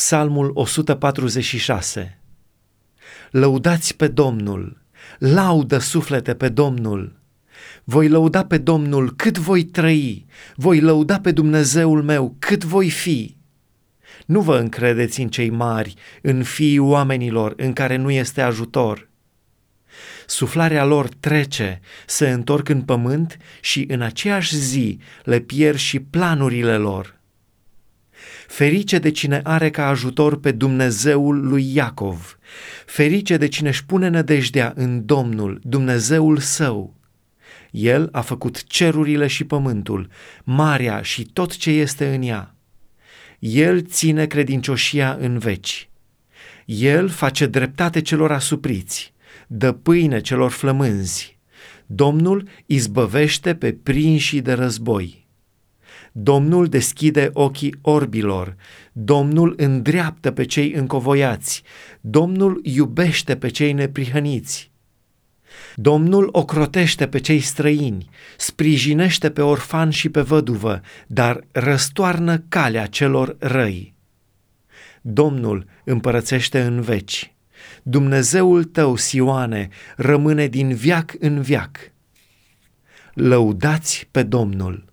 Psalmul 146 Lăudați pe Domnul, laudă suflete pe Domnul. Voi lăuda pe Domnul cât voi trăi, voi lăuda pe Dumnezeul meu cât voi fi. Nu vă încredeți în cei mari, în fiii oamenilor în care nu este ajutor. Suflarea lor trece, se întorc în pământ și în aceeași zi le pierd și planurile lor. Ferice de cine are ca ajutor pe Dumnezeul lui Iacov, ferice de cine își pune nădejdea în Domnul, Dumnezeul său. El a făcut cerurile și pământul, marea și tot ce este în ea. El ține credincioșia în veci. El face dreptate celor asupriți, dă pâine celor flămânzi. Domnul izbăvește pe prinșii de război. Domnul deschide ochii orbilor, Domnul îndreaptă pe cei încovoiați, Domnul iubește pe cei neprihăniți. Domnul ocrotește pe cei străini, sprijinește pe orfan și pe văduvă, dar răstoarnă calea celor răi. Domnul împărățește în veci. Dumnezeul tău, Sioane, rămâne din viac în viac. Lăudați pe Domnul!